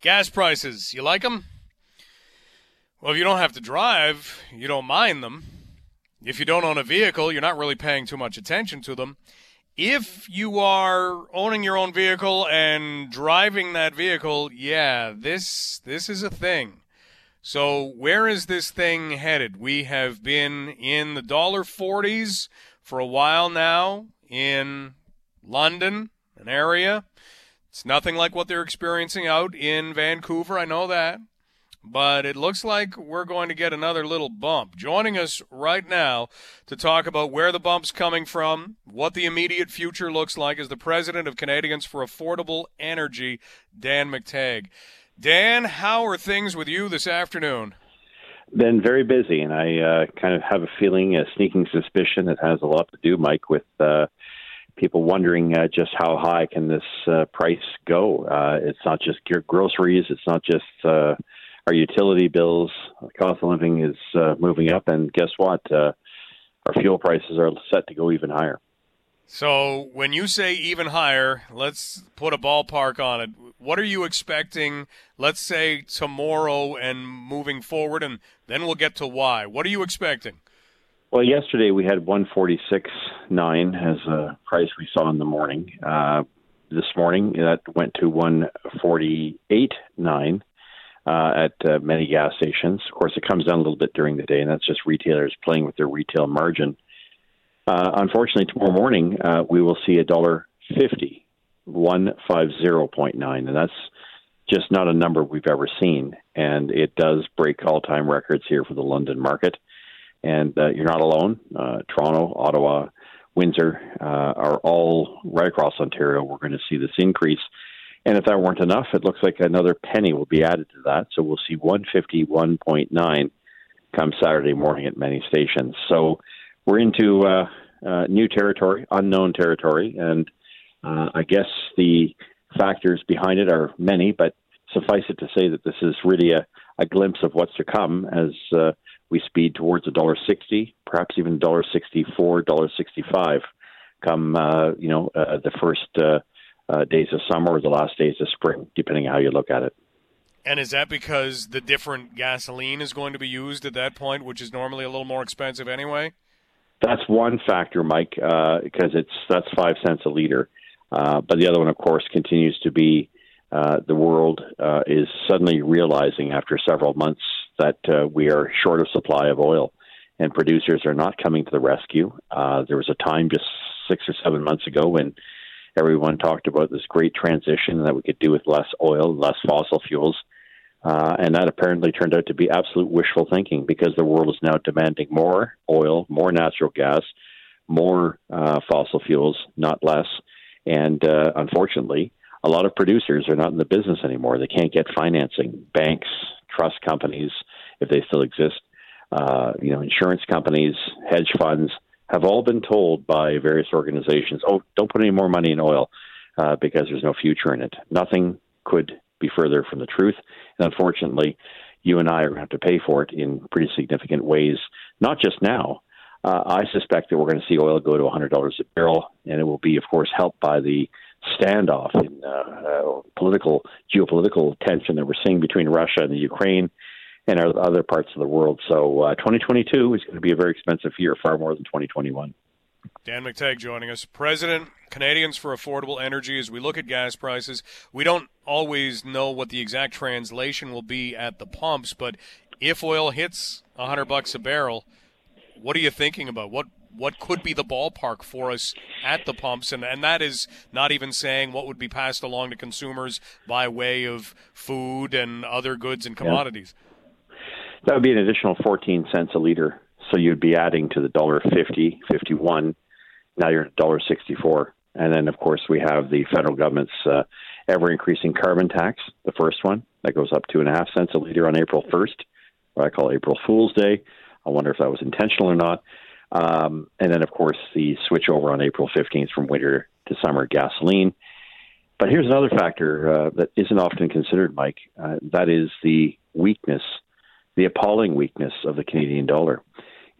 Gas prices, you like them? Well, if you don't have to drive, you don't mind them. If you don't own a vehicle, you're not really paying too much attention to them. If you are owning your own vehicle and driving that vehicle, yeah, this this is a thing. So, where is this thing headed? We have been in the dollar 40s for a while now in London, an area. It's nothing like what they're experiencing out in Vancouver, I know that. But it looks like we're going to get another little bump. Joining us right now to talk about where the bump's coming from, what the immediate future looks like, is the president of Canadians for Affordable Energy, Dan McTeague. Dan, how are things with you this afternoon? Been very busy, and I uh, kind of have a feeling, a sneaking suspicion, it has a lot to do, Mike, with uh, people wondering uh, just how high can this uh, price go. Uh, it's not just groceries, it's not just uh, our utility bills. The cost of living is uh, moving up, and guess what? Uh, our fuel prices are set to go even higher. So, when you say even higher, let's put a ballpark on it. What are you expecting, let's say tomorrow and moving forward, and then we'll get to why. What are you expecting? Well, yesterday we had 146.9 as a price we saw in the morning. Uh, this morning that went to 148.9 uh, at uh, many gas stations. Of course, it comes down a little bit during the day, and that's just retailers playing with their retail margin. Uh, unfortunately, tomorrow morning uh, we will see a dollar fifty, one five zero point nine, and that's just not a number we've ever seen. And it does break all-time records here for the London market. And uh, you're not alone. Uh, Toronto, Ottawa, Windsor uh, are all right across Ontario. We're going to see this increase. And if that weren't enough, it looks like another penny will be added to that. So we'll see 151.9 come Saturday morning at many stations. So we're into uh, uh, new territory, unknown territory, and uh, I guess the factors behind it are many, but suffice it to say that this is really a, a glimpse of what's to come as uh, we speed towards a dollar sixty, perhaps even dollar sixty-four, dollar sixty-five, come uh, you know uh, the first uh, uh, days of summer or the last days of spring, depending on how you look at it. And is that because the different gasoline is going to be used at that point, which is normally a little more expensive anyway? That's one factor, Mike, uh, because it's that's five cents a liter. Uh, but the other one, of course, continues to be uh, the world uh, is suddenly realizing after several months that uh, we are short of supply of oil, and producers are not coming to the rescue. Uh, there was a time just six or seven months ago when everyone talked about this great transition that we could do with less oil, less fossil fuels. Uh, and that apparently turned out to be absolute wishful thinking because the world is now demanding more oil, more natural gas, more uh, fossil fuels, not less. And uh, unfortunately, a lot of producers are not in the business anymore. They can't get financing. Banks, trust companies, if they still exist, uh, you know, insurance companies, hedge funds have all been told by various organizations, "Oh, don't put any more money in oil uh, because there's no future in it." Nothing could be further from the truth. And unfortunately, you and I are going to have to pay for it in pretty significant ways, not just now. Uh, I suspect that we're going to see oil go to $100 a barrel, and it will be, of course, helped by the standoff in uh, uh, political, geopolitical tension that we're seeing between Russia and the Ukraine and other parts of the world. So uh, 2022 is going to be a very expensive year, far more than 2021. Dan McTeague joining us, President Canadians for Affordable Energy. As we look at gas prices, we don't always know what the exact translation will be at the pumps, but if oil hits 100 bucks a barrel, what are you thinking about? What what could be the ballpark for us at the pumps and and that is not even saying what would be passed along to consumers by way of food and other goods and commodities. Yeah. That would be an additional 14 cents a liter so you'd be adding to the dollar fifty, fifty-one. Now you're at dollar sixty-four, and then of course we have the federal government's uh, ever increasing carbon tax. The first one that goes up two and a half cents a liter on April first, what I call April Fool's Day. I wonder if that was intentional or not. Um, and then of course the switch over on April fifteenth from winter to summer gasoline. But here's another factor uh, that isn't often considered, Mike. Uh, that is the weakness, the appalling weakness of the Canadian dollar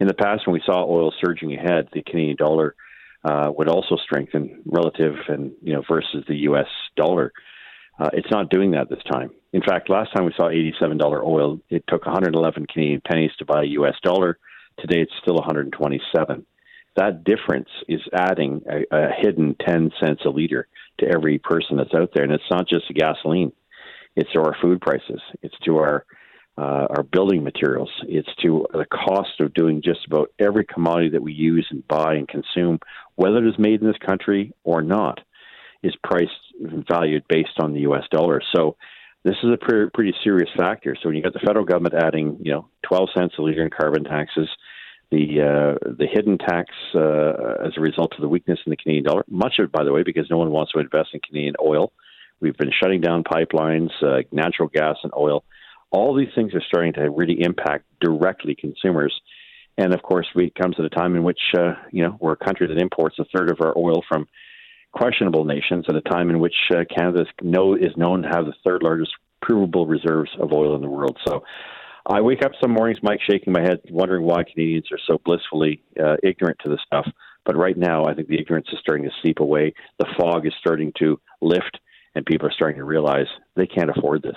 in the past, when we saw oil surging ahead, the Canadian dollar uh, would also strengthen relative and you know versus the U.S. dollar. Uh, it's not doing that this time. In fact, last time we saw $87 oil, it took 111 Canadian pennies to buy a U.S. dollar. Today, it's still 127. That difference is adding a, a hidden 10 cents a liter to every person that's out there, and it's not just the gasoline; it's to our food prices, it's to our uh, our building materials, it's to the cost of doing just about every commodity that we use and buy and consume, whether it is made in this country or not, is priced and valued based on the U.S. dollar. So this is a pretty, pretty serious factor. So when you got the federal government adding, you know, 12 cents a liter in carbon taxes, the uh, the hidden tax uh, as a result of the weakness in the Canadian dollar, much of it, by the way, because no one wants to invest in Canadian oil. We've been shutting down pipelines, uh, natural gas, and oil. All these things are starting to really impact directly consumers. And of course, we comes at a time in which uh, you know we're a country that imports a third of our oil from questionable nations at a time in which uh, Canada is, know, is known to have the third largest provable reserves of oil in the world. So I wake up some mornings, Mike, shaking my head, wondering why Canadians are so blissfully uh, ignorant to this stuff. But right now, I think the ignorance is starting to seep away. The fog is starting to lift, and people are starting to realize they can't afford this.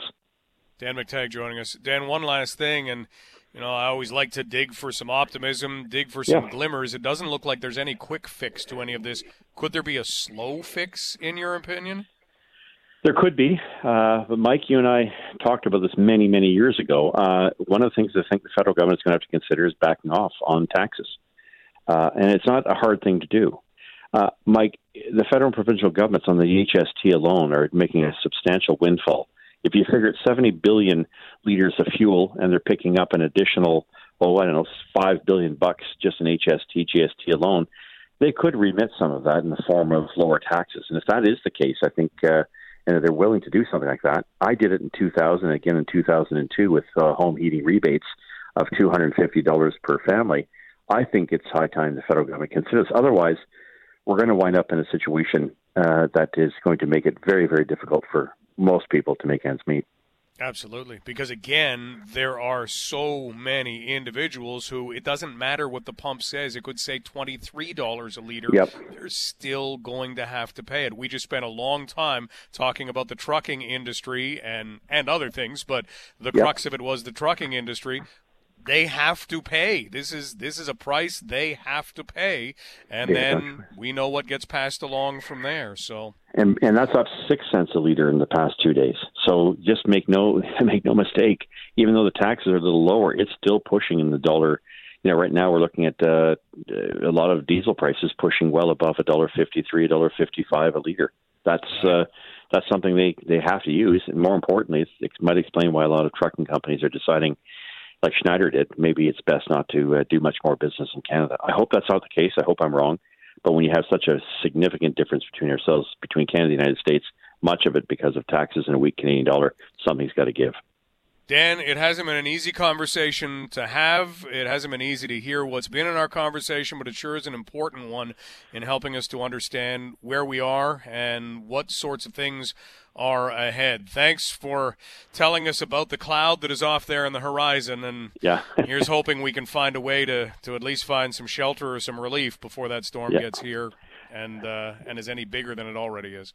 Dan McTeague joining us. Dan, one last thing, and you know, I always like to dig for some optimism, dig for some yeah. glimmers. It doesn't look like there's any quick fix to any of this. Could there be a slow fix, in your opinion? There could be. Uh, but Mike, you and I talked about this many, many years ago. Uh, one of the things I think the federal government is going to have to consider is backing off on taxes. Uh, and it's not a hard thing to do. Uh, Mike, the federal and provincial governments on the HST alone are making a substantial windfall if you figure it's 70 billion liters of fuel and they're picking up an additional, oh, I don't know, 5 billion bucks just in HST, GST alone, they could remit some of that in the form of lower taxes. And if that is the case, I think, uh, and they're willing to do something like that. I did it in 2000, again in 2002 with uh, home heating rebates of $250 per family. I think it's high time the federal government considers. Otherwise, we're going to wind up in a situation uh, that is going to make it very, very difficult for most people to make ends meet. Absolutely. Because again, there are so many individuals who it doesn't matter what the pump says. It could say $23 a liter. Yep. They're still going to have to pay it. We just spent a long time talking about the trucking industry and, and other things, but the yep. crux of it was the trucking industry they have to pay. This is this is a price they have to pay, and yeah, then we know what gets passed along from there. So and and that's up six cents a liter in the past two days. So just make no make no mistake. Even though the taxes are a little lower, it's still pushing in the dollar. You know, right now we're looking at uh, a lot of diesel prices pushing well above a dollar fifty three, a dollar fifty five a liter. That's uh, that's something they they have to use, and more importantly, it might explain why a lot of trucking companies are deciding like Schneider did, maybe it's best not to uh, do much more business in Canada. I hope that's not the case. I hope I'm wrong. But when you have such a significant difference between ourselves, between Canada and the United States, much of it because of taxes and a weak Canadian dollar, something's got to give. Dan, it hasn't been an easy conversation to have. It hasn't been easy to hear what's been in our conversation, but it sure is an important one in helping us to understand where we are and what sorts of things are ahead. Thanks for telling us about the cloud that is off there in the horizon, and yeah. here's hoping we can find a way to, to at least find some shelter or some relief before that storm yeah. gets here and uh, and is any bigger than it already is.